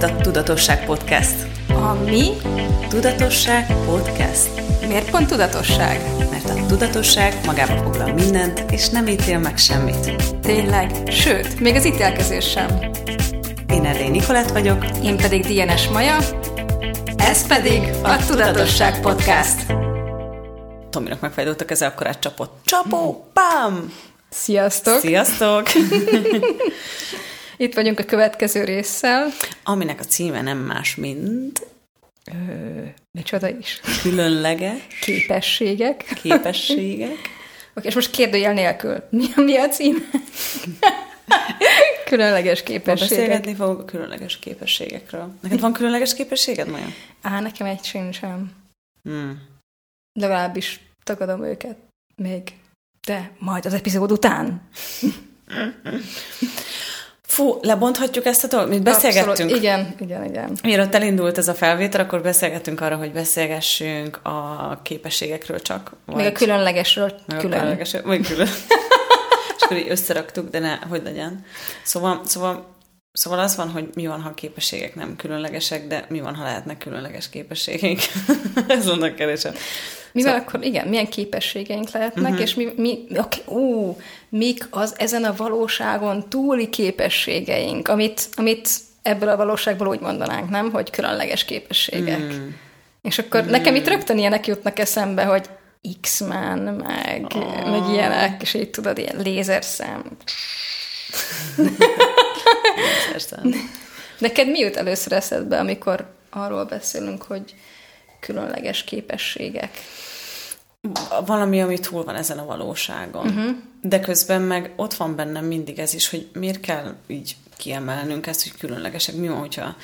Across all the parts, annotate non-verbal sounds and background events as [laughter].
itt a Tudatosság Podcast. A mi? Tudatosság Podcast. Miért pont tudatosság? Mert a tudatosság magába foglal mindent, és nem ítél meg semmit. Tényleg. Sőt, még az ítélkezés sem. Én Erdély Nikolett vagyok. Én pedig Dienes Maja. Ez pedig a Tudatosság Podcast. Tominak megfájdult a keze, akkor átcsapott. Csapó! Bam! Sziasztok! Sziasztok! [laughs] Itt vagyunk a következő résszel. Aminek a címe nem más, mint Ö, micsoda is? különleges Képességek. képességek. [laughs] Oké, és most kérdőjel nélkül. Mi, mi a cím? [laughs] Különleges Ma képességek. beszélgetni fogok a különleges képességekről. Neked van különleges képességed, Maja? Á, nekem egy sincsen. Hmm. Legalábbis tagadom őket még. De majd az epizód után. [laughs] Fú, lebonthatjuk ezt a dolgot? Mi beszélgettünk. Abszolút. Igen, igen, igen. Mielőtt elindult ez a felvétel, akkor beszélgettünk arra, hogy beszélgessünk a képességekről csak. Még a különlegesről meg a külön. különleges, vagy külön. [laughs] És akkor így összeraktuk, de ne, hogy legyen. Szóval, szóval, szóval az van, hogy mi van, ha a képességek nem különlegesek, de mi van, ha lehetnek különleges képességeink. [laughs] ez annak keresem. Mi Szóval- akkor, igen, milyen képességeink lehetnek, uh-huh. és mi, mi okay, ó, mik az ezen a valóságon túli képességeink, amit, amit ebből a valóságból úgy mondanánk, nem, hogy különleges képességek. Mm. És akkor mm. nekem itt rögtön ilyenek jutnak eszembe, hogy X-Men, meg, oh. meg ilyenek, és így tudod, ilyen lézerszem. Persze. [laughs] [laughs] Neked mi jut először eszedbe, amikor arról beszélünk, hogy különleges képességek? valami, ami túl van ezen a valóságon. Uh-huh. De közben meg ott van bennem mindig ez is, hogy miért kell így kiemelnünk ezt, hogy különlegesek. Mi van, hogyha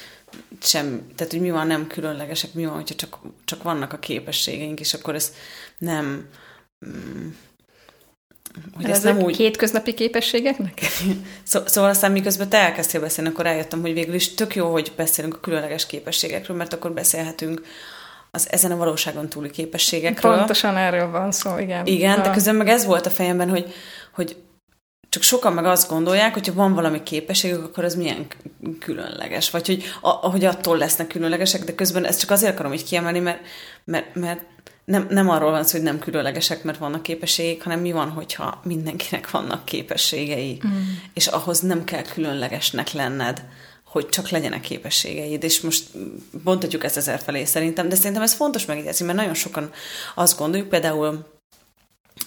sem, tehát hogy mi van nem különlegesek, mi van, hogyha csak, csak vannak a képességeink, és akkor ez nem mm, hogy Ezek nem úgy... hétköznapi képességeknek? [laughs] Szó, szóval aztán miközben te elkezdtél beszélni, akkor rájöttem, hogy végül is tök jó, hogy beszélünk a különleges képességekről, mert akkor beszélhetünk az ezen a valóságon túli képességekről. Pontosan erről van szó, igen. Igen, de közben meg ez volt a fejemben, hogy, hogy csak sokan meg azt gondolják, hogy ha van valami képességük, akkor az milyen különleges, vagy hogy, a, hogy attól lesznek különlegesek, de közben ezt csak azért akarom így kiemelni, mert, mert, mert nem, nem arról van szó, hogy nem különlegesek, mert vannak képességek, hanem mi van, hogyha mindenkinek vannak képességei, mm. és ahhoz nem kell különlegesnek lenned, hogy csak legyenek képességeid, és most bontatjuk ezt ezer felé szerintem, de szerintem ez fontos megjegyezni, mert nagyon sokan azt gondoljuk, például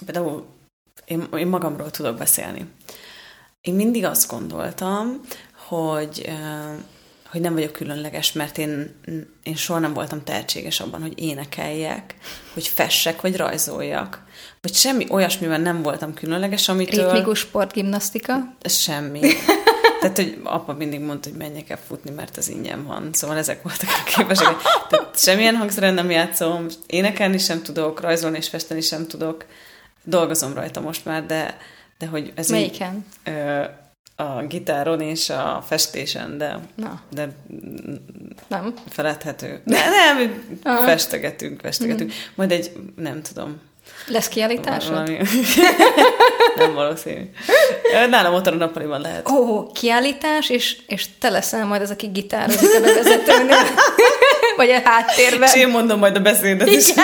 például én, én magamról tudok beszélni. Én mindig azt gondoltam, hogy, hogy nem vagyok különleges, mert én, én soha nem voltam tehetséges abban, hogy énekeljek, hogy fessek, vagy rajzoljak. Vagy semmi olyasmiben nem voltam különleges, amitől... Ritmikus sportgimnasztika. Semmi. Tehát, hogy apa mindig mondta, hogy menjek el futni, mert az ingyen van. Szóval ezek voltak a képességek. Tehát semmilyen hangszeren nem játszom, énekelni sem tudok, rajzolni és festeni sem tudok. Dolgozom rajta most már, de, de hogy ez így, Melyiken? ö, a gitáron és a festésen, de, Na, de nem. feledhető. De nem, festegetünk, festegetünk. Majd egy, nem tudom, Lesz kiállításod? valami... [laughs] nem valószínű. Nálam ott a nappaliban lehet. Ó, oh, kiállítás, és, és te leszel majd az, aki gitározik a bevezetőnél. [laughs] Vagy a háttérben. És én mondom majd a beszédet is. [laughs]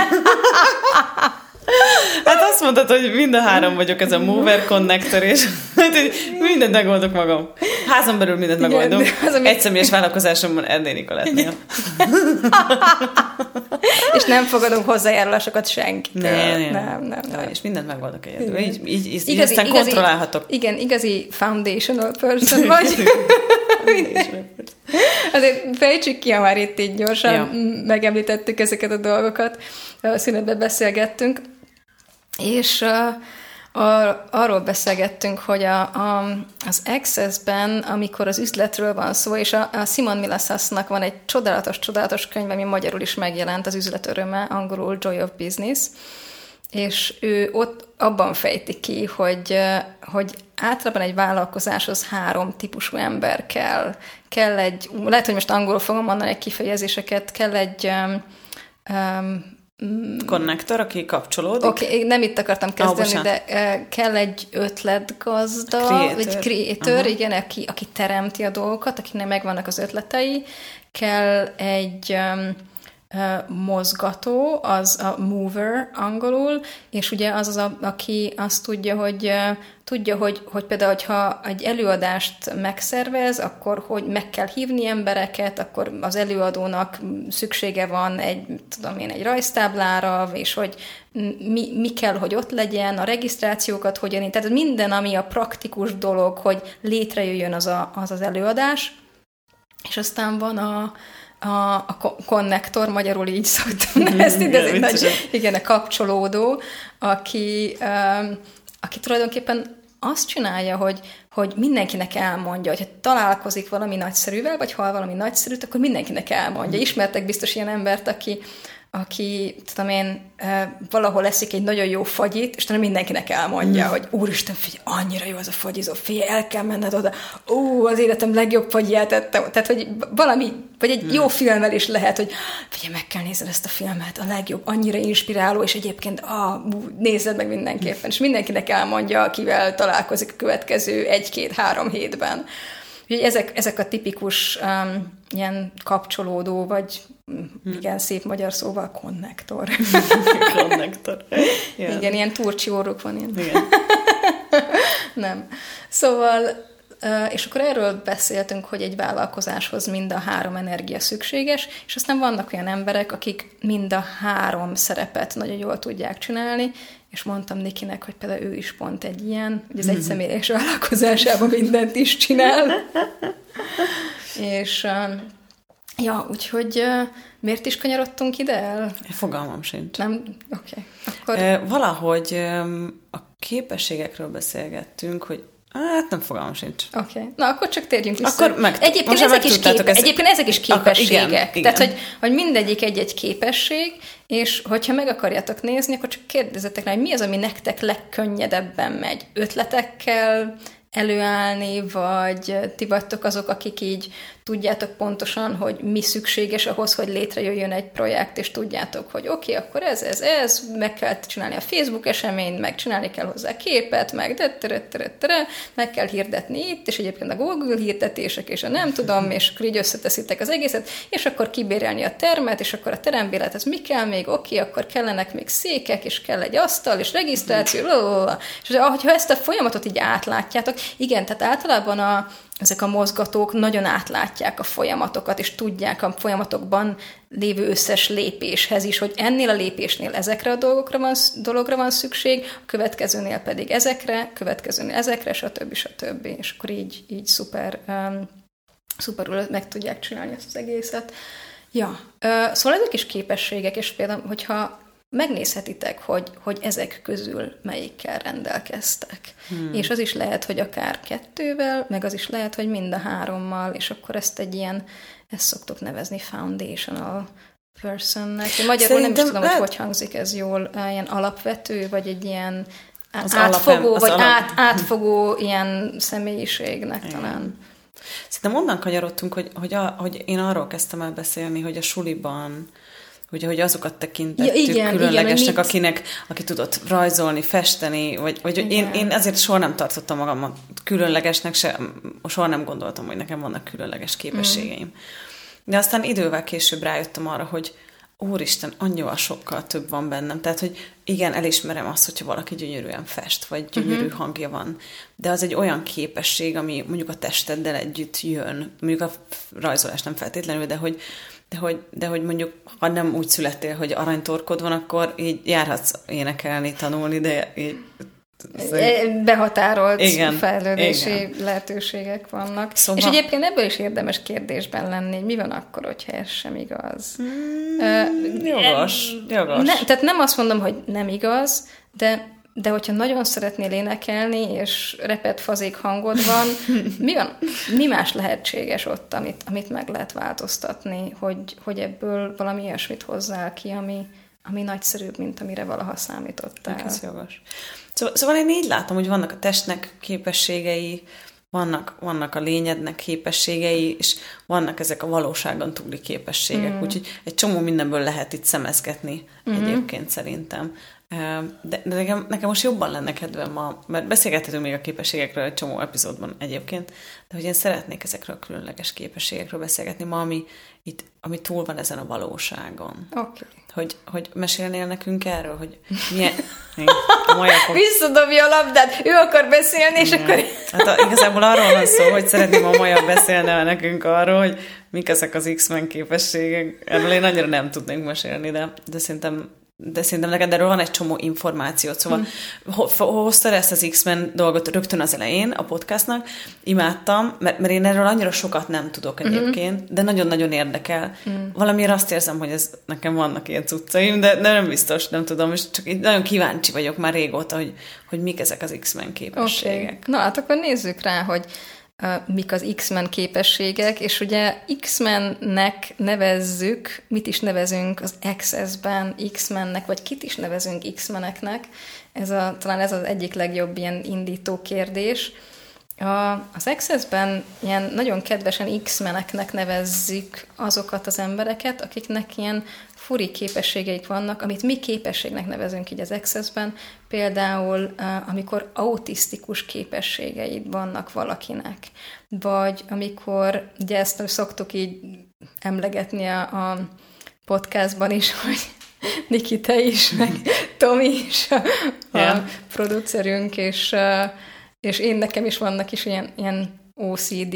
Hát azt mondtad, hogy mind a három vagyok, ez a mover, connector, és hát, mindent megoldok magam. Házon belül mindent Igen, de az, ami- Egy személyes vállalkozásomban Erdély Nikolettnél. És nem fogadunk hozzájárulásokat senkitől. Nem, nem. nem, nem, nem. És mindent megoldok egyedül. Így, így, így, Igazi- aztán igazi- kontrollálhatok. Igen, igazi foundational person vagy. [laughs] Azért fejtsük ki, ha már itt így gyorsan ja. megemlítettük ezeket a dolgokat, a szünetben beszélgettünk, és uh, a, arról beszélgettünk, hogy a, a, az Access-ben, amikor az üzletről van szó, és a, a Simon Milasasnak van egy csodálatos, csodálatos könyv, ami magyarul is megjelent, az üzlet öröme, angolul Joy of Business, és ő ott abban fejti ki, hogy, eh, hogy általában egy vállalkozáshoz három típusú ember kell. Kell egy, lehet, hogy most angolul fogom mondani egy kifejezéseket, kell egy um, Konnektor, aki kapcsolódik. Oké, okay, nem itt akartam kezdeni, oh, de uh, kell egy ötletgazda, creator. vagy creator, uh-huh. igen, aki, aki teremti a dolgokat, akinek megvannak az ötletei, kell egy um, mozgató, az a mover angolul, és ugye az az, a, aki azt tudja, hogy tudja, hogy, hogy például, hogyha egy előadást megszervez, akkor hogy meg kell hívni embereket, akkor az előadónak szüksége van egy, tudom én, egy rajztáblára, és hogy mi, mi kell, hogy ott legyen, a regisztrációkat hogyan, tehát minden, ami a praktikus dolog, hogy létrejöjjön az a, az, az előadás, és aztán van a, a, a konnektor, magyarul így szoktam nevezni, de ez egy nagy, igen, a kapcsolódó, aki, um, aki tulajdonképpen azt csinálja, hogy, hogy mindenkinek elmondja, hogy ha találkozik valami nagyszerűvel, vagy hall valami nagyszerűt, akkor mindenkinek elmondja. Ismertek biztos ilyen embert, aki, aki, tudom én, valahol leszik egy nagyon jó fagyit, és talán mindenkinek elmondja, mm. hogy úristen, figyelj, annyira jó az a fagyizó, figyelj, el kell menned oda, ó, az életem legjobb fagyját ettem. Tehát, hogy valami, vagy egy mm. jó filmmel is lehet, hogy figyelj, meg kell nézni ezt a filmet, a legjobb, annyira inspiráló, és egyébként, ah, nézed meg mindenképpen, és mindenkinek elmondja, akivel találkozik a következő egy-két-három hétben. Úgyhogy ezek, ezek a tipikus um, ilyen kapcsolódó, vagy Hmm. Igen, szép magyar szóval konnektor. [laughs] konnektor. Igen. Igen, ilyen turcsi orruk van. Ilyen. Igen. [laughs] Nem. Szóval, és akkor erről beszéltünk, hogy egy vállalkozáshoz mind a három energia szükséges, és aztán vannak olyan emberek, akik mind a három szerepet nagyon jól tudják csinálni, és mondtam Nikinek, hogy például ő is pont egy ilyen, hogy az egyszemélyes vállalkozásában mindent is csinál. [laughs] és Ja, úgyhogy uh, miért is kanyarodtunk ide el? Fogalmam sincs. Nem? Oké. Okay. Akkor... Uh, valahogy um, a képességekről beszélgettünk, hogy Hát nem fogalmam sincs. Oké. Okay. Na, akkor csak térjünk vissza. Akkor meg, egyébként, ezek is kép, ezt... egyébként ezek is képességek. Akkor, igen, igen. Tehát, hogy, hogy mindegyik egy-egy képesség, és hogyha meg akarjátok nézni, akkor csak kérdezzetek rá, hogy mi az, ami nektek legkönnyedebben megy. Ötletekkel, előállni, vagy ti vagytok azok, akik így tudjátok pontosan, hogy mi szükséges ahhoz, hogy létrejöjjön egy projekt, és tudjátok, hogy oké, okay, akkor ez, ez, ez, meg kell csinálni a Facebook eseményt, meg csinálni kell hozzá képet, meg de, tere, tere, tere, meg kell hirdetni itt, és egyébként a Google hirdetések, és a nem tudom, és akkor így összeteszitek az egészet, és akkor kibérelni a termet, és akkor a terembélet, ez mi kell még, oké, okay, akkor kellenek még székek, és kell egy asztal, és regisztráció, lalala. és ha ezt a folyamatot így átlátjátok, igen, tehát általában a, ezek a mozgatók nagyon átlátják a folyamatokat, és tudják a folyamatokban lévő összes lépéshez is, hogy ennél a lépésnél ezekre a dolgokra van, dologra van szükség, a következőnél pedig ezekre, következőnél ezekre, stb. stb. És akkor így, így szuper, um, szuperül meg tudják csinálni ezt az egészet. Ja, uh, szóval ezek is képességek, és például, hogyha megnézhetitek, hogy, hogy ezek közül melyikkel rendelkeztek. Hmm. És az is lehet, hogy akár kettővel, meg az is lehet, hogy mind a hárommal, és akkor ezt egy ilyen, ezt szoktuk nevezni foundational personnek. Én magyarul Szerintem nem is tudom, lehet... hogy hogy hangzik ez jól, ilyen alapvető, vagy egy ilyen az átfogó, alapem, az vagy alap... át, átfogó ilyen személyiségnek Igen. talán. Szerintem onnan kanyarodtunk, hogy, hogy, a, hogy én arról kezdtem el beszélni, hogy a suliban Ugye, hogy azokat tekintettük ja, igen, különlegesnek, igen, akinek, aki tudott rajzolni, festeni, vagy, vagy én, én ezért soha nem tartottam magam különlegesnek, se, soha nem gondoltam, hogy nekem vannak különleges képességeim. Mm. De aztán idővel később rájöttem arra, hogy úristen, annyival sokkal több van bennem. Tehát, hogy igen, elismerem azt, hogyha valaki gyönyörűen fest, vagy gyönyörű uh-huh. hangja van, de az egy olyan képesség, ami mondjuk a testeddel együtt jön, mondjuk a rajzolás nem feltétlenül, de hogy, de hogy, de hogy mondjuk, ha nem úgy születtél, hogy aranytorkod van, akkor így járhatsz énekelni, tanulni, de így behatárolt igen, fejlődési igen. lehetőségek vannak. Szóval... És egyébként ebből is érdemes kérdésben lenni, mi van akkor, hogyha ez sem igaz? Mm, uh, jogos, jogos. Ne, tehát nem azt mondom, hogy nem igaz, de de hogyha nagyon szeretnél énekelni, és repet fazék hangod van, mi, van, mi más lehetséges ott, amit, amit meg lehet változtatni, hogy, hogy ebből valami ilyesmit hozzál ki, ami, ami nagyszerűbb, mint amire valaha számítottál. Ez jogos. Szóval, szóval én így látom, hogy vannak a testnek képességei, vannak, vannak a lényednek képességei, és vannak ezek a valóságon túli képességek, mm. úgyhogy egy csomó mindenből lehet itt szemezgetni mm-hmm. egyébként szerintem. De, de nekem, nekem most jobban lenne kedvem ma, mert beszélgethetünk még a képességekről egy csomó epizódban egyébként, de hogy én szeretnék ezekről a különleges képességekről beszélgetni ma, ami, itt, ami túl van ezen a valóságon. Oké. Okay. Hogy, hogy mesélnél nekünk erről, hogy milyen... majakok... [laughs] Visszadobja a labdát, ő akar beszélni, és akkor... Hát a, igazából arról van szó, hogy szeretném a majak beszélne nekünk arról, hogy mik ezek az X-Men képességek. Erről én annyira nem tudnék mesélni, de, de szerintem de szerintem neked erről van egy csomó információt, szóval hmm. hoztad ezt az X-Men dolgot rögtön az elején a podcastnak, imádtam, mert, mert én erről annyira sokat nem tudok mhm. egyébként, mm-hmm. de nagyon-nagyon érdekel. Mm. Valamiért azt érzem, hogy ez nekem vannak ilyen cuccaim, de, de nem biztos, nem tudom, és csak így nagyon kíváncsi vagyok már régóta, hogy, hogy mik ezek az X-Men képességek. Okay. Na hát akkor nézzük rá, hogy mik az X-Men képességek, és ugye X-mennek nevezzük, mit is nevezünk az Access-ben X-mennek, vagy kit is nevezünk X-meneknek, ez a, talán ez az egyik legjobb ilyen indító kérdés. A, az Access-ben ilyen nagyon kedvesen X-meneknek nevezzük azokat az embereket, akiknek ilyen furi képességeik vannak, amit mi képességnek nevezünk így az Access-ben, például amikor autisztikus képességeid vannak valakinek, vagy amikor, ugye ezt szoktuk így emlegetni a, a podcastban is, [laughs] hogy Niki, te is, meg [laughs] Tomi is, a, yeah. a producerünk, és, és én nekem is vannak is ilyen, ilyen OCD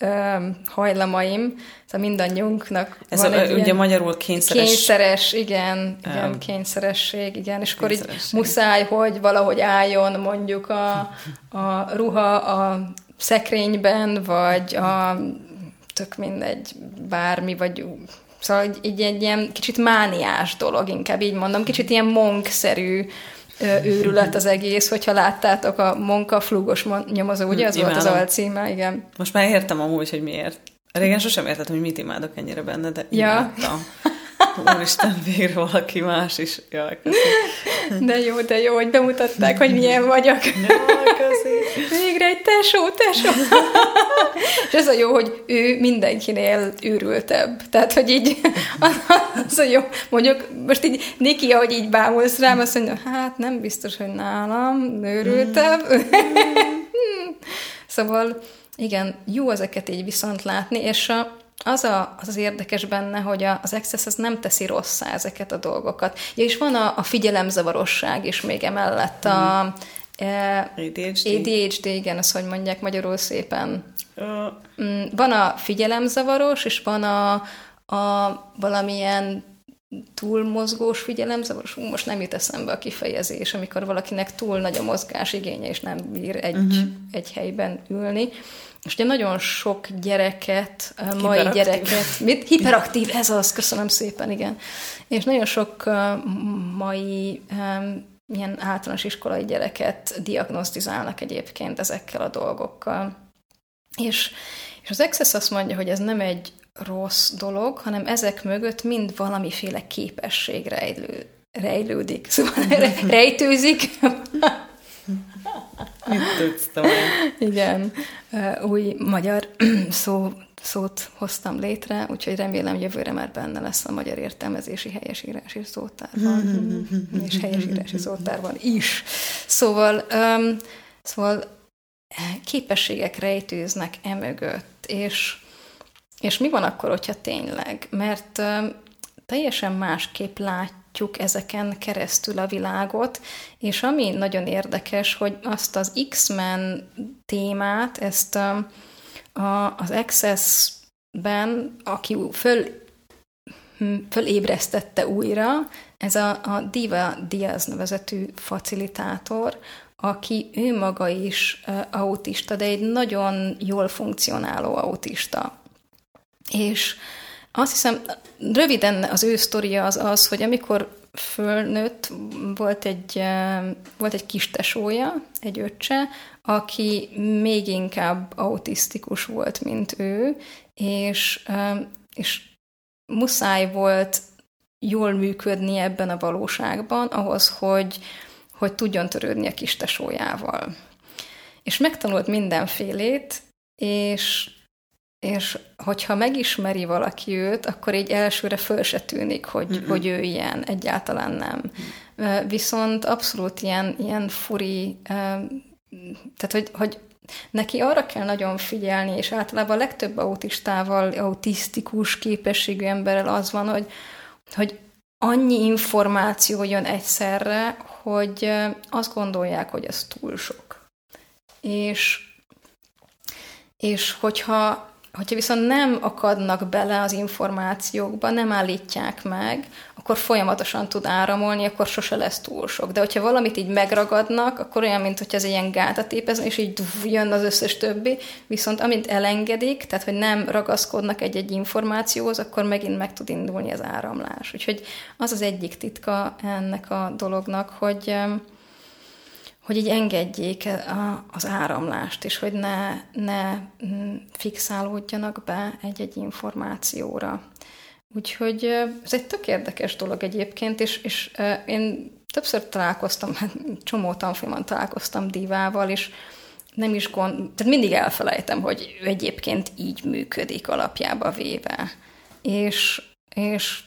um, hajlamaim, szóval mindannyiunknak Ez van a, egy ugye ilyen magyarul kényszeres... Kényszeres, igen, igen um, kényszeresség, igen, és akkor így muszáj, hogy valahogy álljon mondjuk a, a ruha a szekrényben, vagy a tök mindegy, bármi, vagy szóval így, egy ilyen kicsit mániás dolog, inkább így mondom, kicsit ilyen monkszerű őrület az egész, hogyha láttátok a Monka flugos nyomozó, ugye? Az Imádom. volt az alcíme, igen. Most már értem amúgy, hogy miért. Régen sosem értettem, hogy mit imádok ennyire benne, de ja. [laughs] Úristen, végre valaki más is. Jaj, köszi. De jó, de jó, hogy bemutatták, hogy milyen vagyok. Jaj, köszi. Végre egy tesó, tesó. És ez a jó, hogy ő mindenkinél őrültebb. Tehát, hogy így az a jó. Mondjuk most így Niki, ahogy így bámulsz rám, azt mondja, hát nem biztos, hogy nálam őrültebb. szóval igen, jó ezeket így viszont látni, és a, az, a, az az érdekes benne, hogy a, az Access az nem teszi rosszá ezeket a dolgokat. Ja, és van a, a figyelemzavarosság is még emellett a mm. e, ADHD. ADHD, igen, azt hogy mondják magyarul szépen. Uh. Van a figyelemzavaros, és van a, a valamilyen túlmozgós figyelemzavaros, most nem jut eszembe a kifejezés, amikor valakinek túl nagy a mozgás igénye, és nem bír egy, uh-huh. egy helyben ülni. És ugye nagyon sok gyereket, mai gyereket, mit? hiperaktív, ez az, köszönöm szépen, igen. És nagyon sok mai ilyen általános iskolai gyereket diagnosztizálnak egyébként ezekkel a dolgokkal. És, és az Access azt mondja, hogy ez nem egy rossz dolog, hanem ezek mögött mind valamiféle képesség rejlő, rejlődik, szóval [laughs] rejtőzik. Tudsz Igen, új magyar [clears throat] szó, szót hoztam létre, úgyhogy remélem jövőre már benne lesz a magyar értelmezési helyesírási szótárban, [laughs] és helyesírási szótárban is. Szóval, um, szóval képességek rejtőznek emögött, és, és mi van akkor, hogyha tényleg? Mert um, teljesen másképp lát, látjuk ezeken keresztül a világot, és ami nagyon érdekes, hogy azt az X-Men témát, ezt a, a, az Access-ben, aki föl, fölébresztette újra, ez a, a Diva Diaz nevezetű facilitátor, aki ő maga is autista, de egy nagyon jól funkcionáló autista. És azt hiszem, röviden az ő sztoria az az, hogy amikor fölnőtt, volt egy, volt egy kis tesója, egy öccse, aki még inkább autisztikus volt, mint ő, és, és muszáj volt jól működni ebben a valóságban, ahhoz, hogy, hogy tudjon törődni a kis tesójával. és megtanult mindenfélét, és, és hogyha megismeri valaki őt, akkor így elsőre föl se tűnik, hogy, mm-hmm. hogy ő ilyen, egyáltalán nem. Mm. Viszont abszolút ilyen, ilyen furi, tehát hogy, hogy neki arra kell nagyon figyelni, és általában a legtöbb autistával, autisztikus képességű emberrel az van, hogy, hogy annyi információ jön egyszerre, hogy azt gondolják, hogy ez túl sok. És, és hogyha Hogyha viszont nem akadnak bele az információkba, nem állítják meg, akkor folyamatosan tud áramolni, akkor sose lesz túl sok. De hogyha valamit így megragadnak, akkor olyan, mint hogy ez ilyen gátat tépez, és így jön az összes többi, viszont amint elengedik, tehát hogy nem ragaszkodnak egy-egy információhoz, akkor megint meg tud indulni az áramlás. Úgyhogy az az egyik titka ennek a dolognak, hogy hogy így engedjék az áramlást, és hogy ne, ne mm, fixálódjanak be egy-egy információra. Úgyhogy ez egy tök érdekes dolog egyébként, és, és én többször találkoztam, hát csomó tanfolyamon találkoztam divával, és nem is gond, tehát mindig elfelejtem, hogy ő egyébként így működik alapjába véve. És, és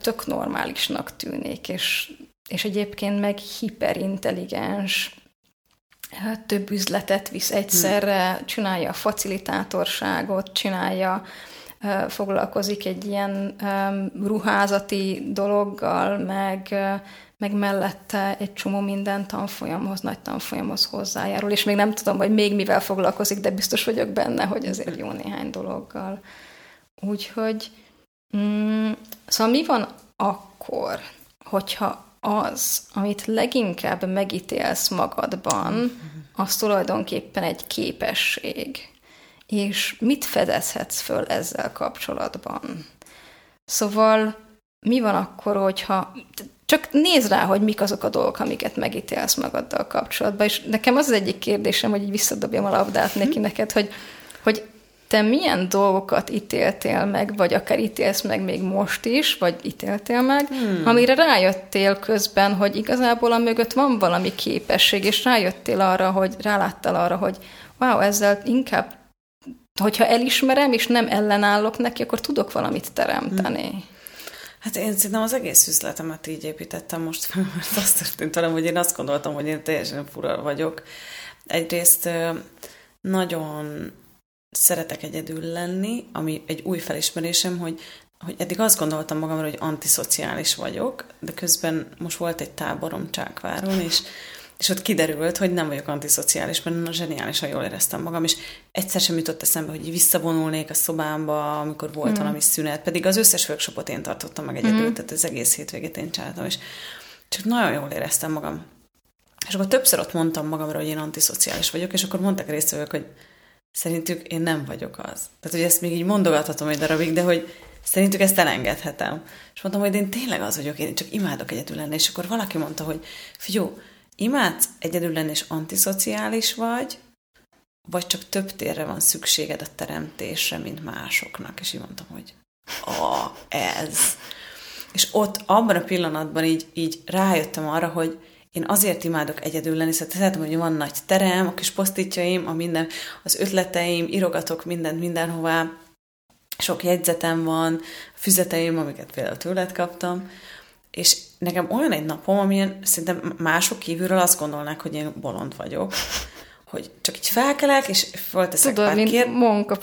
tök normálisnak tűnik, és és egyébként meg hiperintelligens, több üzletet visz egyszerre, csinálja a facilitátorságot, csinálja, foglalkozik egy ilyen ruházati dologgal, meg, meg mellette egy csomó minden tanfolyamhoz, nagy tanfolyamhoz hozzájárul, és még nem tudom, hogy még mivel foglalkozik, de biztos vagyok benne, hogy azért jó néhány dologgal. Úgyhogy, mm, szóval mi van akkor, hogyha az, amit leginkább megítélsz magadban, az tulajdonképpen egy képesség. És mit fedezhetsz föl ezzel kapcsolatban? Szóval mi van akkor, hogyha csak nézd rá, hogy mik azok a dolgok, amiket megítélsz magaddal kapcsolatban. És nekem az az egyik kérdésem, hogy így visszadobjam a labdát neki neked, hogy, hogy te milyen dolgokat ítéltél meg, vagy akár ítélsz meg még most is, vagy ítéltél meg, hmm. amire rájöttél közben, hogy igazából a mögött van valami képesség, és rájöttél arra, hogy ráláttál arra, hogy wow, ezzel inkább, hogyha elismerem, és nem ellenállok neki, akkor tudok valamit teremteni. Hmm. Hát én szerintem az egész üzletemet így építettem most fel, mert azt történt velem, hogy én azt gondoltam, hogy én teljesen fura vagyok. Egyrészt nagyon szeretek egyedül lenni, ami egy új felismerésem, hogy, hogy eddig azt gondoltam magamról, hogy antiszociális vagyok, de közben most volt egy táborom Csákváron, és, és ott kiderült, hogy nem vagyok antiszociális, mert na, zseniálisan jól éreztem magam, és egyszer sem jutott eszembe, hogy visszavonulnék a szobámba, amikor volt mm. valami szünet, pedig az összes workshopot én tartottam meg egyedül, mm. tehát az egész hétvégét én csináltam, és csak nagyon jól éreztem magam. És akkor többször ott mondtam magamra, hogy én antiszociális vagyok, és akkor mondtak résztvevők, hogy szerintük én nem vagyok az. Tehát, hogy ezt még így mondogathatom egy darabig, de hogy szerintük ezt elengedhetem. És mondtam, hogy én tényleg az vagyok, én csak imádok egyedül lenni. És akkor valaki mondta, hogy figyó, imádsz egyedül lenni, és antiszociális vagy, vagy csak több térre van szükséged a teremtésre, mint másoknak. És így mondtam, hogy a, ez. És ott abban a pillanatban így, így rájöttem arra, hogy én azért imádok egyedül lenni, szóval szeretem, hogy van nagy terem, a kis posztítjaim, a minden, az ötleteim, írogatok mindent mindenhová, sok jegyzetem van, füzeteim, amiket például tőled kaptam, és nekem olyan egy napom, amilyen szerintem mások kívülről azt gondolnák, hogy én bolond vagyok, hogy csak így felkelek, és fölteszek Tudod, pár mint kér... Monka [laughs]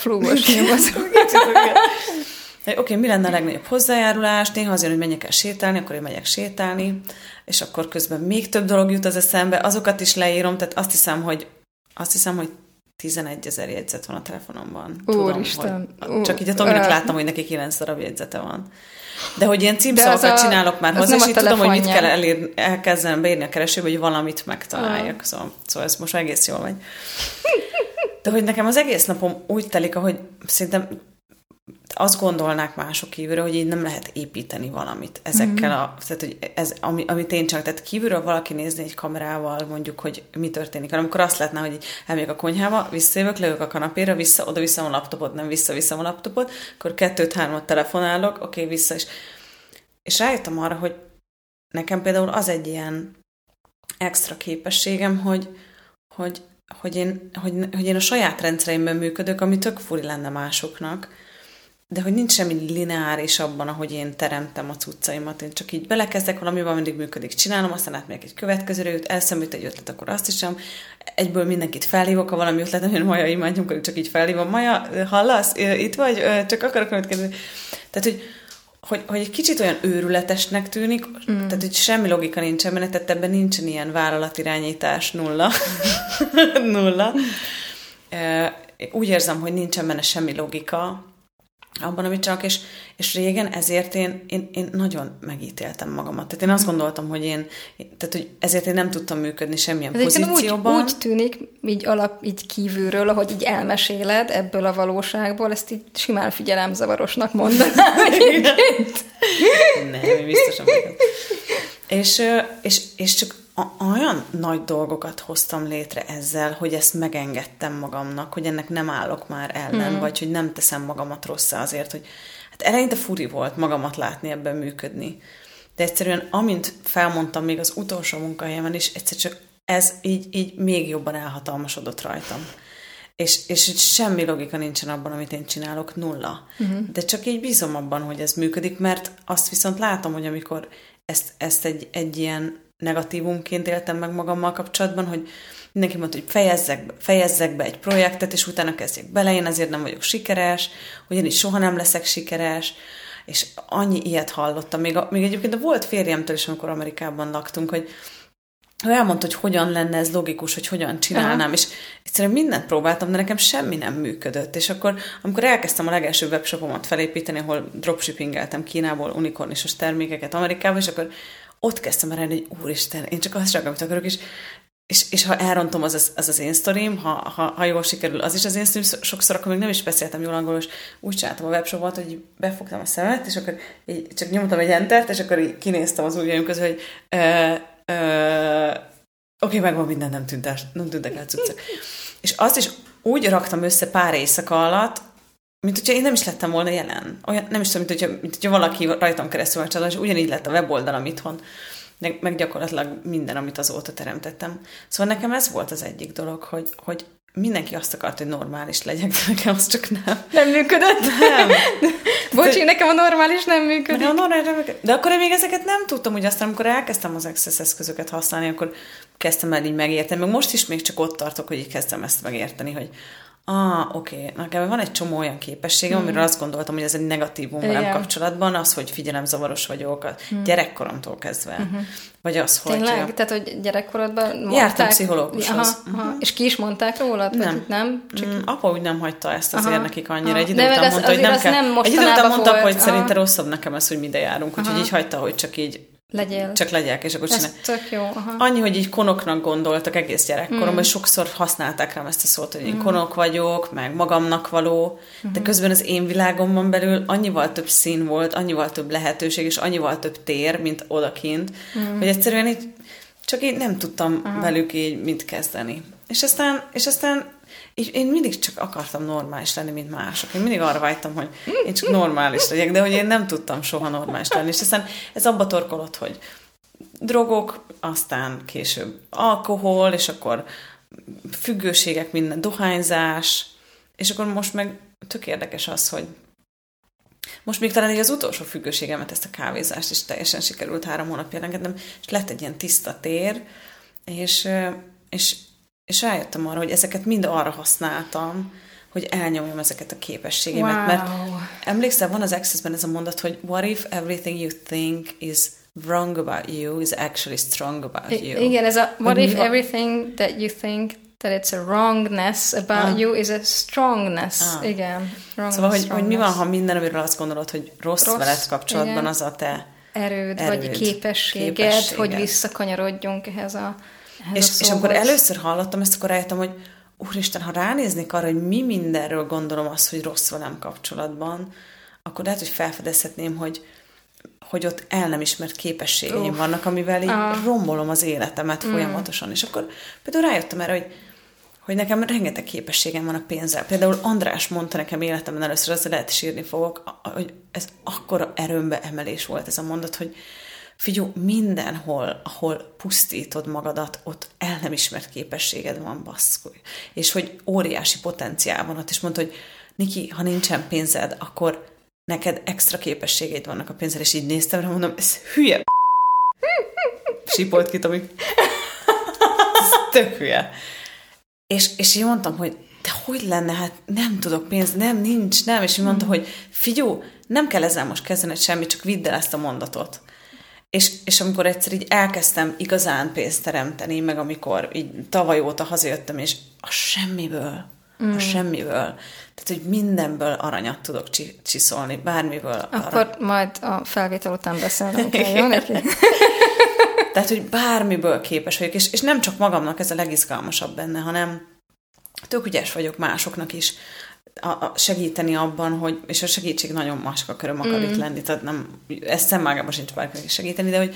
plugos Oké, okay, mi lenne a legnagyobb hozzájárulás? Néha azért, hogy menjek el sétálni, akkor én megyek sétálni, és akkor közben még több dolog jut az eszembe, azokat is leírom, tehát azt hiszem, hogy azt hiszem, hogy 11 ezer jegyzet van a telefonomban. Úristen. Tudom, hogy, csak így a Tominak láttam, hogy neki 9 darab jegyzete van. De hogy ilyen címszavakat csinálok már hozzá, és így tudom, hogy mit kell elér, elkezdenem beírni a keresőbe, hogy valamit megtaláljak. Szóval, szóval ez most egész jól megy. De hogy nekem az egész napom úgy telik, ahogy szerintem azt gondolnák mások kívülről, hogy így nem lehet építeni valamit ezekkel a, tehát hogy ez, ami, amit én csak, tehát kívülről valaki nézni egy kamerával, mondjuk, hogy mi történik, hanem akkor azt látná, hogy elmegyek a konyhába, visszajövök, leülök a kanapéra, vissza, oda vissza a laptopot, nem vissza vissza a laptopot, akkor kettőt-hármat telefonálok, oké, okay, vissza, és, és rájöttem arra, hogy nekem például az egy ilyen extra képességem, hogy, hogy, hogy, én, hogy, hogy én a saját rendszereimben működök, ami tök furi lenne másoknak, de hogy nincs semmi lineáris abban, ahogy én teremtem a cuccaimat. Én csak így belekezdek valamivel, mindig működik, csinálom, aztán átmegyek egy következőre jut, elszemült egy ötlet, akkor azt is sem. Egyből mindenkit felhívok, ha valami ötlet, én Maja imádjunk, csak így felhívom. Maja, hallasz? Itt vagy? Csak akarok következni. Tehát, hogy, hogy, hogy egy kicsit olyan őrületesnek tűnik, mm. tehát hogy semmi logika nincsen benne, tehát ebben nincsen ilyen vállalatirányítás nulla. [laughs] nulla. Úgy érzem, hogy nincsen benne semmi logika, abban, amit csak, és, és régen ezért én, én, én nagyon megítéltem magamat. Tehát én azt gondoltam, hogy én, tehát hogy ezért én nem tudtam működni semmilyen Ez pozícióban. Úgy, úgy tűnik, így alap, így kívülről, ahogy így elmeséled ebből a valóságból, ezt így simán figyelemzavarosnak mondanám [laughs] nem, biztosan. És, és, és csak olyan nagy dolgokat hoztam létre ezzel, hogy ezt megengedtem magamnak, hogy ennek nem állok már ellen, mm. vagy hogy nem teszem magamat rosszá azért, hogy hát eleinte furi volt magamat látni ebben működni. De egyszerűen, amint felmondtam még az utolsó munkahelyemen is, egyszer csak ez így, így még jobban elhatalmasodott rajtam. És, és semmi logika nincsen abban, amit én csinálok, nulla. Uh-huh. De csak így bízom abban, hogy ez működik, mert azt viszont látom, hogy amikor ezt, ezt egy, egy ilyen negatívumként éltem meg magammal kapcsolatban, hogy mindenki mondta, hogy fejezzek be, fejezzek be egy projektet, és utána kezdjek bele, én azért nem vagyok sikeres, ugyanis soha nem leszek sikeres, és annyi ilyet hallottam. Még, a, még egyébként a volt férjemtől is, amikor Amerikában laktunk, hogy ő elmondta, hogy hogyan lenne ez logikus, hogy hogyan csinálnám, Aha. és egyszerűen mindent próbáltam, de nekem semmi nem működött. És akkor, amikor elkezdtem a legelső webshopomat felépíteni, ahol dropshippingeltem Kínából unikornisos termékeket Amerikába, és akkor ott kezdtem el hogy úristen, én csak azt csak, amit akarok, és, és, és ha elrontom, az az, az, az én sztorim, ha, ha, ha jól sikerül, az is az én sztorim, sokszor akkor még nem is beszéltem jól angolul, és úgy csináltam a webshopot, hogy befogtam a szemet, és akkor így csak nyomtam egy entert, és akkor így kinéztem az ujjaim közül, hogy ö, ö, oké, okay, megvan minden, nem, tűnt el, nem tűntek el cuccok. És azt is úgy raktam össze pár éjszaka alatt, mint hogyha én nem is lettem volna jelen. Olyan, nem is tudom, mint hogyha, mint hogyha valaki rajtam keresztül van és ugyanígy lett a weboldalam itthon, meg, meg gyakorlatilag minden, amit azóta teremtettem. Szóval nekem ez volt az egyik dolog, hogy, hogy mindenki azt akart, hogy normális legyek, de [laughs] nekem az csak nem. Nem működött? Nem. [laughs] Bocsi, nekem a normális nem működik. a normális nem működik. De akkor én még ezeket nem tudtam, hogy aztán, amikor elkezdtem az Access eszközöket használni, akkor kezdtem el így megérteni. Meg most is még csak ott tartok, hogy így kezdtem ezt megérteni, hogy Ah, oké. Okay. Nekem van egy csomó olyan képességem, hmm. amiről azt gondoltam, hogy ez egy negatívum velem kapcsolatban, az, hogy figyelemzavaros vagyok a hmm. gyerekkoromtól kezdve. Hmm. Vagy az, hogy... Tényleg? Tehát, hogy gyerekkorodban mondták... Jártam pszichológushoz. Aha, aha. És ki is mondták rólad? Nem. nem? Csak... Mm, apa úgy nem hagyta ezt azért aha. nekik annyira. Egy idő után mondta, hogy nem kell... Nem egy idő után mondta, hogy szerinte rosszabb nekem ez, hogy minden járunk. Úgyhogy így hagyta, hogy csak így Legyél. Csak legyek, és akkor. Ez tök jó. Aha. Annyi, hogy így konoknak gondoltak egész gyerekkorom, mm. és sokszor használták rám ezt a szót, hogy én mm. konok vagyok, meg magamnak való, mm. de közben az én világomban belül annyival több szín volt, annyival több lehetőség, és annyival több tér, mint odakint, mm. hogy egyszerűen így csak én nem tudtam Aha. velük így mit kezdeni. És aztán, és aztán és én mindig csak akartam normális lenni, mint mások. Én mindig arra vágytam, hogy én csak normális legyek, de hogy én nem tudtam soha normális lenni. És aztán ez abba torkolott, hogy drogok, aztán később alkohol, és akkor függőségek, minden, dohányzás, és akkor most meg tök érdekes az, hogy most még talán az utolsó függőségemet, ezt a kávézást is teljesen sikerült három hónapja engednem, és lett egy ilyen tiszta tér, és, és és rájöttem arra, hogy ezeket mind arra használtam, hogy elnyomjam ezeket a képességeimet. Wow. Mert emlékszel, van az Access-ben ez a mondat, hogy what if everything you think is wrong about you is actually strong about you. Igen, ez a what if everything that you think that it's a wrongness about ah. you is a strongness. Ah. Igen. Wrongness, szóval, hogy, hogy mi van, ha minden, amiről azt gondolod, hogy rossz, rossz veled kapcsolatban, igen. az a te erőd, erőd vagy képességed, képességed, hogy visszakanyarodjunk ehhez a és, és amikor először hallottam ezt, akkor rájöttem, hogy úristen, ha ránéznék arra, hogy mi mindenről gondolom azt, hogy rossz velem kapcsolatban, akkor lehet, hogy felfedezhetném, hogy, hogy ott el nem ismert képességeim uh, vannak, amivel így uh. rombolom az életemet mm. folyamatosan. És akkor például rájöttem erre, hogy, hogy nekem rengeteg képességem van a pénzzel. Például András mondta nekem életemben először, azért lehet sírni fogok, hogy ez akkora erőmbe emelés volt ez a mondat, hogy figyú, mindenhol, ahol pusztítod magadat, ott el nem ismert képességed van, baszkulj. És hogy óriási potenciál van ott, és mondta, hogy Niki, ha nincsen pénzed, akkor neked extra képességeid vannak a pénzzel, és így néztem rá, mondom, ez hülye [laughs] Sipolt ki, Tomi. ez tök hülye. És, és én mondtam, hogy de hogy lenne, hát nem tudok pénzt, nem, nincs, nem. És ő mondta, mm. hogy figyú, nem kell ezzel most kezdened semmit, csak vidd el ezt a mondatot. És, és amikor egyszer így elkezdtem igazán pénzt teremteni, meg amikor így tavaly óta hazajöttem, és a semmiből, mm. a semmiből, tehát hogy mindenből aranyat tudok csi- csiszolni, bármiből. Akkor arany... majd a felvétel után beszélnem kell, jó neki? [laughs] tehát, hogy bármiből képes vagyok, és, és nem csak magamnak ez a legizgalmasabb benne, hanem tök ügyes vagyok másoknak is a, a segíteni abban, hogy, és a segítség nagyon maska köröm akar mm. itt lenni, tehát nem, ezt szemmágában sincs bárkinek segíteni, de hogy,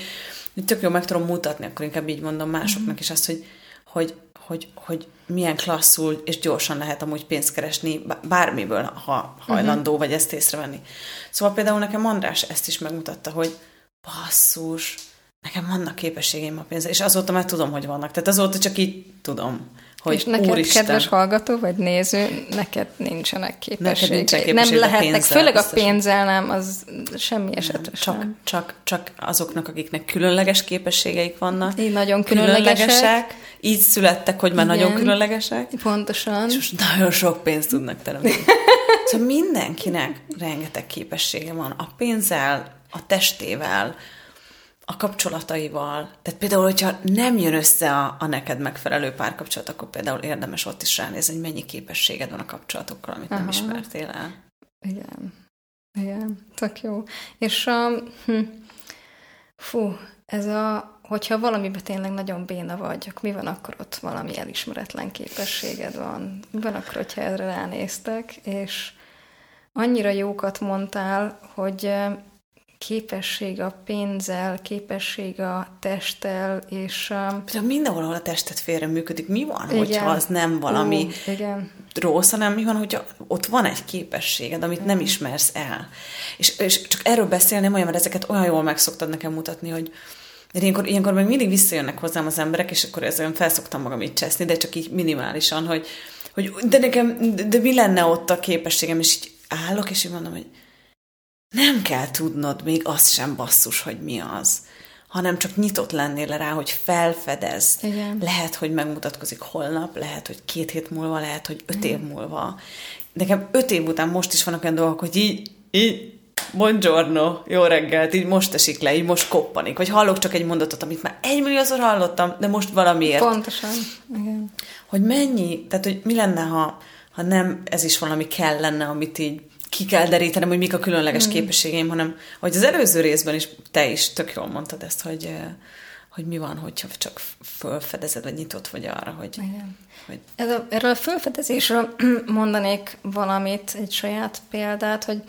hogy tök jó meg tudom mutatni, akkor inkább így mondom másoknak mm. is azt, hogy, hogy, hogy, hogy milyen klasszul és gyorsan lehet amúgy pénzt keresni bármiből, ha hajlandó mm-hmm. vagy ezt észrevenni. Szóval például nekem András ezt is megmutatta, hogy basszus, nekem vannak képességeim a pénzre, és azóta már tudom, hogy vannak. Tehát azóta csak így tudom hogy és neked, úristen. kedves hallgató vagy néző, neked nincsenek képességek. Neked nincsen nem lehetnek, pénzzel, főleg a pénzzel nem, az semmi esetre csak, sem. Csak, csak azoknak, akiknek különleges képességeik vannak. Így nagyon különlegesek. különlegesek. Így születtek, hogy már Igen. nagyon különlegesek. Pontosan. És most nagyon sok pénzt tudnak teremteni. [laughs] szóval mindenkinek rengeteg képessége van. A pénzzel, a testével, a kapcsolataival. Tehát például, hogyha nem jön össze a, a neked megfelelő párkapcsolat, akkor például érdemes ott is ránézni, hogy mennyi képességed van a kapcsolatokkal, amit Aha. nem ismertél el. Igen. Igen, tök jó. És a, um, hm, fú, ez a, hogyha valamiben tényleg nagyon béna vagy, akkor mi van akkor ott valami elismeretlen képességed van? Mi van akkor, hogyha erre ránéztek, és annyira jókat mondtál, hogy képesség a pénzzel, képesség a testtel, és... De mindenhol, ahol a testet félre működik, mi van, igen. hogyha az nem valami Ú, igen. rossz, hanem mi van, hogyha ott van egy képességed, amit igen. nem ismersz el. És, és csak erről beszélni olyan, mert ezeket olyan jól meg szoktad nekem mutatni, hogy de ilyenkor, ilyenkor meg mindig visszajönnek hozzám az emberek, és akkor ezzel felszoktam magam így cseszni, de csak így minimálisan, hogy, hogy de nekem, de mi lenne ott a képességem, és így állok, és így mondom, hogy nem kell tudnod még azt sem basszus, hogy mi az, hanem csak nyitott lennél rá, hogy felfedez. Igen. Lehet, hogy megmutatkozik holnap, lehet, hogy két hét múlva, lehet, hogy öt év múlva. Nekem öt év után most is vannak olyan dolgok, hogy így, így buongiorno, jó reggelt, így most esik le, így most koppanik. Vagy hallok csak egy mondatot, amit már egymilliószor hallottam, de most valamiért. Pontosan, igen. Hogy mennyi, tehát hogy mi lenne, ha, ha nem ez is valami kell lenne, amit így ki kell derítenem, hogy mik a különleges mm. képességeim, hanem hogy az előző részben is te is tök jól mondtad ezt, hogy, hogy mi van, hogyha csak fölfedezed, vagy nyitott vagy arra, hogy... Igen. hogy... Ez a, erről a fölfedezésről [clears throat] mondanék valamit, egy saját példát, hogy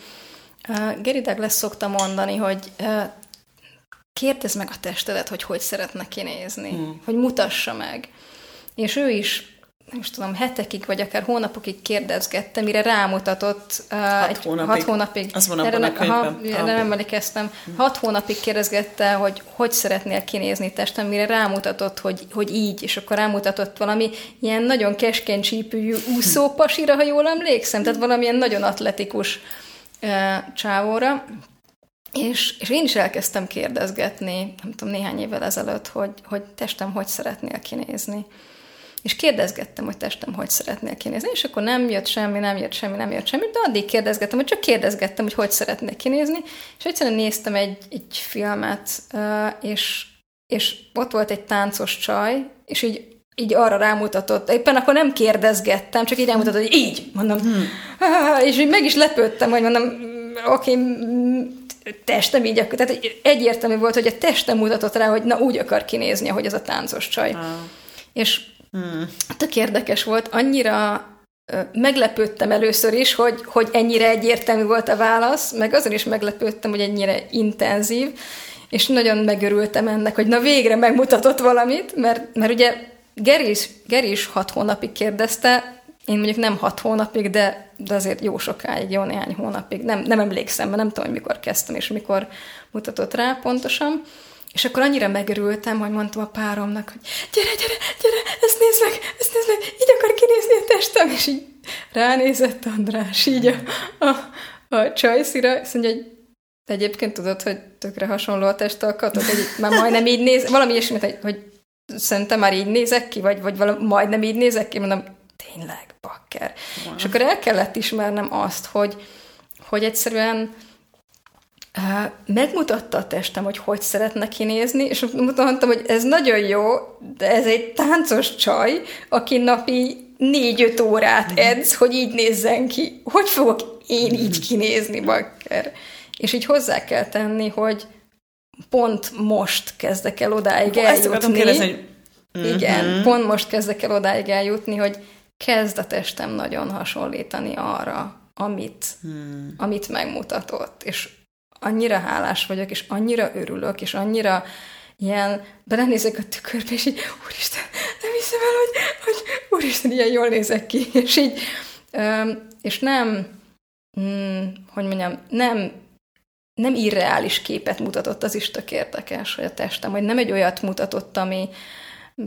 uh, Gary Douglas szokta mondani, hogy uh, kérdezd meg a testedet, hogy hogy szeretne kinézni, hmm. hogy mutassa meg. És ő is nem is tudom, hetekig, vagy akár hónapokig kérdezgettem, mire rámutatott. Uh, hat egy, hónapig. Hat hónapig. Az van abban a könyvben. Ha, ah, nem emlékeztem. Hat hónapig kérdezgette, hogy hogy szeretnél kinézni testem, mire rámutatott, hogy, hogy így, és akkor rámutatott valami ilyen nagyon keskeny csípű úszópasira, ha jól emlékszem, tehát valamilyen nagyon atletikus uh, csávóra. És, és én is elkezdtem kérdezgetni, nem tudom, néhány évvel ezelőtt, hogy, hogy testem hogy szeretnél kinézni és kérdezgettem, hogy testem hogy szeretnél kinézni, és akkor nem jött semmi, nem jött semmi, nem jött semmi, de addig kérdezgettem, hogy csak kérdezgettem, hogy hogy szeretnél kinézni, és egyszerűen néztem egy, egy filmet, és, és ott volt egy táncos csaj, és így így arra rámutatott, éppen akkor nem kérdezgettem, csak így rámutatott, hogy így, mondom, hmm. [laughs] és így meg is lepődtem, hogy mondom, oké, okay, testem így, tehát egyértelmű volt, hogy a testem mutatott rá, hogy na úgy akar kinézni, ahogy ez a táncos csaj. Ah. És Hmm. Tök érdekes volt, annyira meglepődtem először is, hogy, hogy ennyire egyértelmű volt a válasz, meg azon is meglepődtem, hogy ennyire intenzív, és nagyon megörültem ennek, hogy na végre megmutatott valamit, mert, mert ugye Geri is, Geri is hat hónapig kérdezte, én mondjuk nem hat hónapig, de, de azért jó sokáig, jó néhány hónapig, nem, nem emlékszem, mert nem tudom, hogy mikor kezdtem és mikor mutatott rá pontosan, És akkor annyira megörültem, hogy mondtam a páromnak, hogy gyere, gyere, gyere, ezt nézd meg, ezt nézd meg, így akar kinézni a testem, és így ránézett András, így a, a, a csajszira, azt mondja, hogy egyébként tudod, hogy tökre hasonló a testalkatot, hogy már majdnem így néz, valami ilyesmit, hogy, hogy szerintem már így nézek ki, vagy, vagy valami, majdnem így nézek ki, mondom, tényleg, bakker. Wow. És akkor el kellett ismernem azt, hogy, hogy egyszerűen megmutatta a testem, hogy hogy szeretne kinézni, és mutattam, hogy ez nagyon jó, de ez egy táncos csaj, aki napi négy-öt órát mhm. edz, hogy így nézzen ki. Hogy fogok én így mhm. kinézni, bakker? És így hozzá kell tenni, hogy pont most kezdek el odáig eljutni. Kérdezni, hogy... Igen, uh-huh. pont most kezdek el odáig eljutni, hogy kezd a testem nagyon hasonlítani arra, amit, hmm. amit megmutatott. És annyira hálás vagyok, és annyira örülök, és annyira ilyen, belenézek a tükörbe, és így, úristen, nem hiszem el, hogy, hogy úristen, ilyen jól nézek ki, [laughs] és így, és nem, mm, hogy mondjam, nem nem irreális képet mutatott, az is tök érdekes, hogy a testem, hogy nem egy olyat mutatott, ami,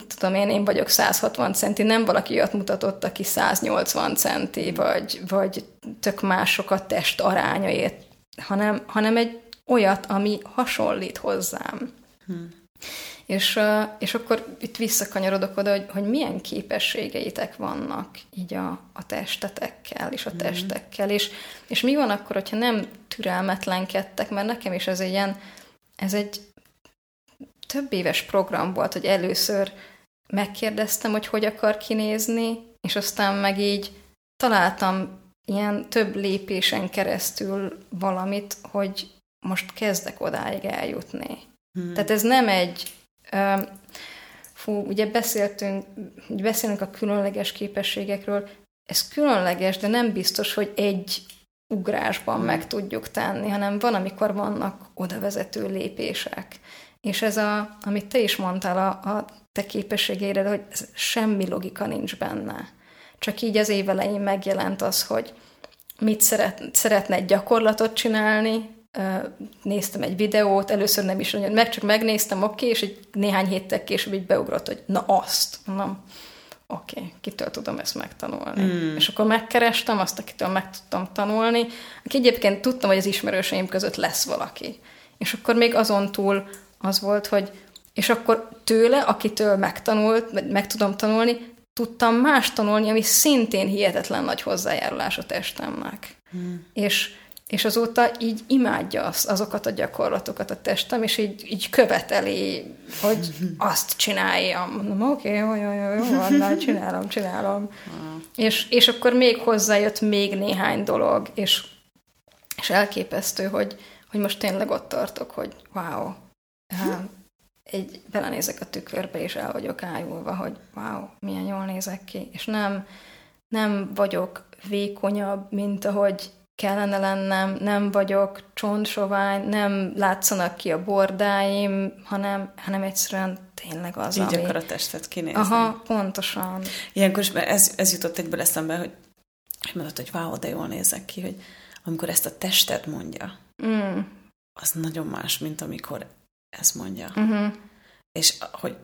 tudom én, én vagyok 160 centi, nem valaki olyat mutatott, aki 180 centi, vagy, vagy tök mások a test arányait, hanem, hanem egy olyat, ami hasonlít hozzám. Hmm. És, és akkor itt visszakanyarodok oda, hogy, hogy milyen képességeitek vannak így a, a testetekkel és a mhm. testekkel, és, és mi van akkor, hogyha nem türelmetlenkedtek, mert nekem is ez egy ilyen, ez egy több éves program volt, hogy először megkérdeztem, hogy hogy akar kinézni, és aztán meg így találtam ilyen több lépésen keresztül valamit, hogy most kezdek odáig eljutni. Hmm. Tehát ez nem egy Fú, ugye beszéltünk, beszélünk a különleges képességekről, ez különleges, de nem biztos, hogy egy ugrásban hmm. meg tudjuk tenni, hanem van, amikor vannak oda vezető lépések. És ez a, amit te is mondtál a, a te képességeire, hogy semmi logika nincs benne. Csak így az év elején megjelent az, hogy mit szeret, szeretne egy gyakorlatot csinálni, néztem egy videót, először nem is nagyon, meg csak megnéztem, oké, és egy néhány héttel később így beugrott, hogy na azt, mondom, oké, okay, kitől tudom ezt megtanulni. Mm. És akkor megkerestem azt, akitől meg tudtam tanulni, aki egyébként tudtam, hogy az ismerőseim között lesz valaki. És akkor még azon túl az volt, hogy és akkor tőle, akitől megtanult, meg tudom tanulni, tudtam más tanulni, ami szintén hihetetlen nagy hozzájárulás a testemnek. Mm. És és azóta így imádja az, azokat a gyakorlatokat a testem, és így, így követeli, hogy [laughs] azt csináljam. Mondom, oké, okay, jó, jó, jó, jó, van, csinálom, csinálom. [laughs] és, és akkor még hozzájött még néhány dolog, és, és elképesztő, hogy, hogy most tényleg ott tartok, hogy wow, [laughs] egy, belenézek a tükörbe, és el vagyok ájulva, hogy wow, milyen jól nézek ki, és nem, nem vagyok vékonyabb, mint ahogy kellene lennem, nem vagyok csontsovány, nem látszanak ki a bordáim, hanem, hanem egyszerűen tényleg az, Így ami... akar a testet kinézni. Aha, pontosan. Ilyenkor is, ez, ez jutott egyből eszembe, hogy, hogy mondod, hogy wow, de jól nézek ki, hogy amikor ezt a tested mondja, mm. az nagyon más, mint amikor ezt mondja. Uh-huh. És hogy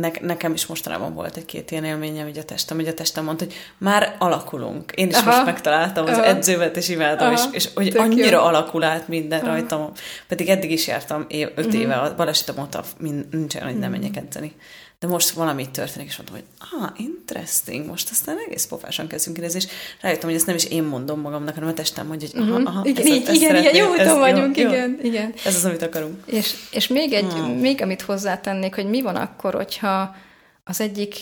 ne, nekem is mostanában volt egy-két ilyen élményem, hogy a testem, hogy a testem mondta, hogy már alakulunk. Én is Aha. most megtaláltam az Aha. edzővet, és imádom, és, és hogy Tök annyira jó. alakul át minden Aha. rajtam. Pedig eddig is jártam év, öt uh-huh. éve, a balesetem óta nincsen, hogy nem menjek edzeni de most valami történik, és mondom, hogy ah, interesting, most aztán egész pofásan kezdünk kérdezni, és rájöttem, hogy ezt nem is én mondom magamnak, hanem a testem mondja, hogy aha, mhm. aha, igen, így, igen, igen, jó úton vagyunk, jó, igen, jó. igen. Ez az, amit akarunk. És, és még egy, hmm. még amit hozzátennék, hogy mi van akkor, hogyha az egyik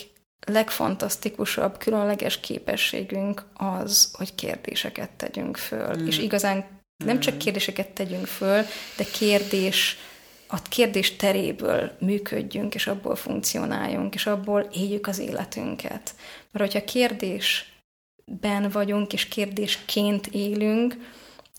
legfantasztikusabb, különleges képességünk az, hogy kérdéseket tegyünk föl. Hmm. És igazán nem csak hmm. kérdéseket tegyünk föl, de kérdés a kérdés teréből működjünk, és abból funkcionáljunk, és abból éljük az életünket. Mert hogyha kérdésben vagyunk, és kérdésként élünk,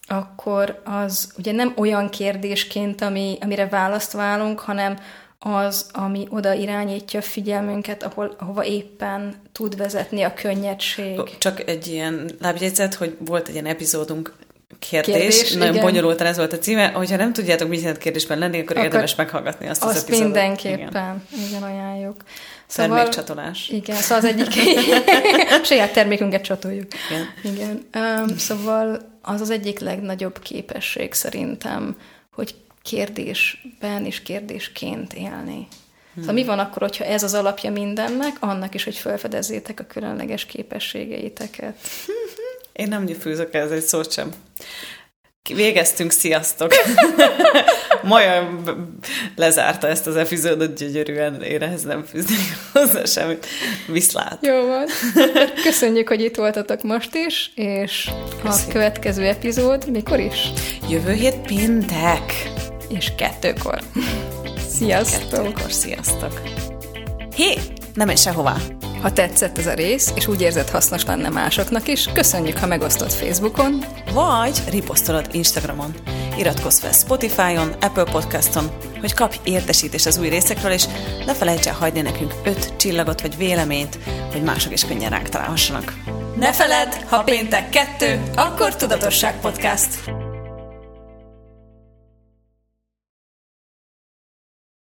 akkor az ugye nem olyan kérdésként, ami, amire választ válunk, hanem az, ami oda irányítja a figyelmünket, ahol, ahova éppen tud vezetni a könnyedség. Csak egy ilyen lábjegyzet, hogy volt egy ilyen epizódunk kérdés, kérdés nagyon igen. bonyolultan ez volt a címe. Hogyha nem tudjátok, mit jelent kérdésben lenni, akkor, akkor érdemes meghallgatni azt, azt az epizódot. mindenképpen, igen, igen ajánljuk. Szóval, Termékcsatolás. Igen, szóval az egyik [laughs] saját termékünket csatoljuk. Igen. igen. Um, szóval az az egyik legnagyobb képesség szerintem, hogy kérdésben és kérdésként élni. Hmm. Szóval mi van akkor, hogyha ez az alapja mindennek, annak is, hogy felfedezzétek a különleges képességeiteket. [laughs] Én nem fűzök ez egy szót sem. Végeztünk, sziasztok! [laughs] Maja lezárta ezt az epizódot gyönyörűen, én ehhez nem fűznék hozzá semmit. Viszlát! Jó van. Köszönjük, hogy itt voltatok most is, és Köszönjük. a következő epizód mikor is? Jövő hét péntek! És kettőkor. Sziasztok! Kettőkor, sziasztok! Hé, nem menj sehová! Ha tetszett ez a rész, és úgy érzed hasznos lenne másoknak is, köszönjük, ha megosztod Facebookon, vagy riposztolod Instagramon. Iratkozz fel Spotify-on, Apple Podcaston, hogy kapj értesítést az új részekről, és ne felejts el hagyni nekünk öt csillagot vagy véleményt, hogy mások is könnyen ránk találhassanak. Ne feledd, ha péntek kettő, akkor Tudatosság Podcast.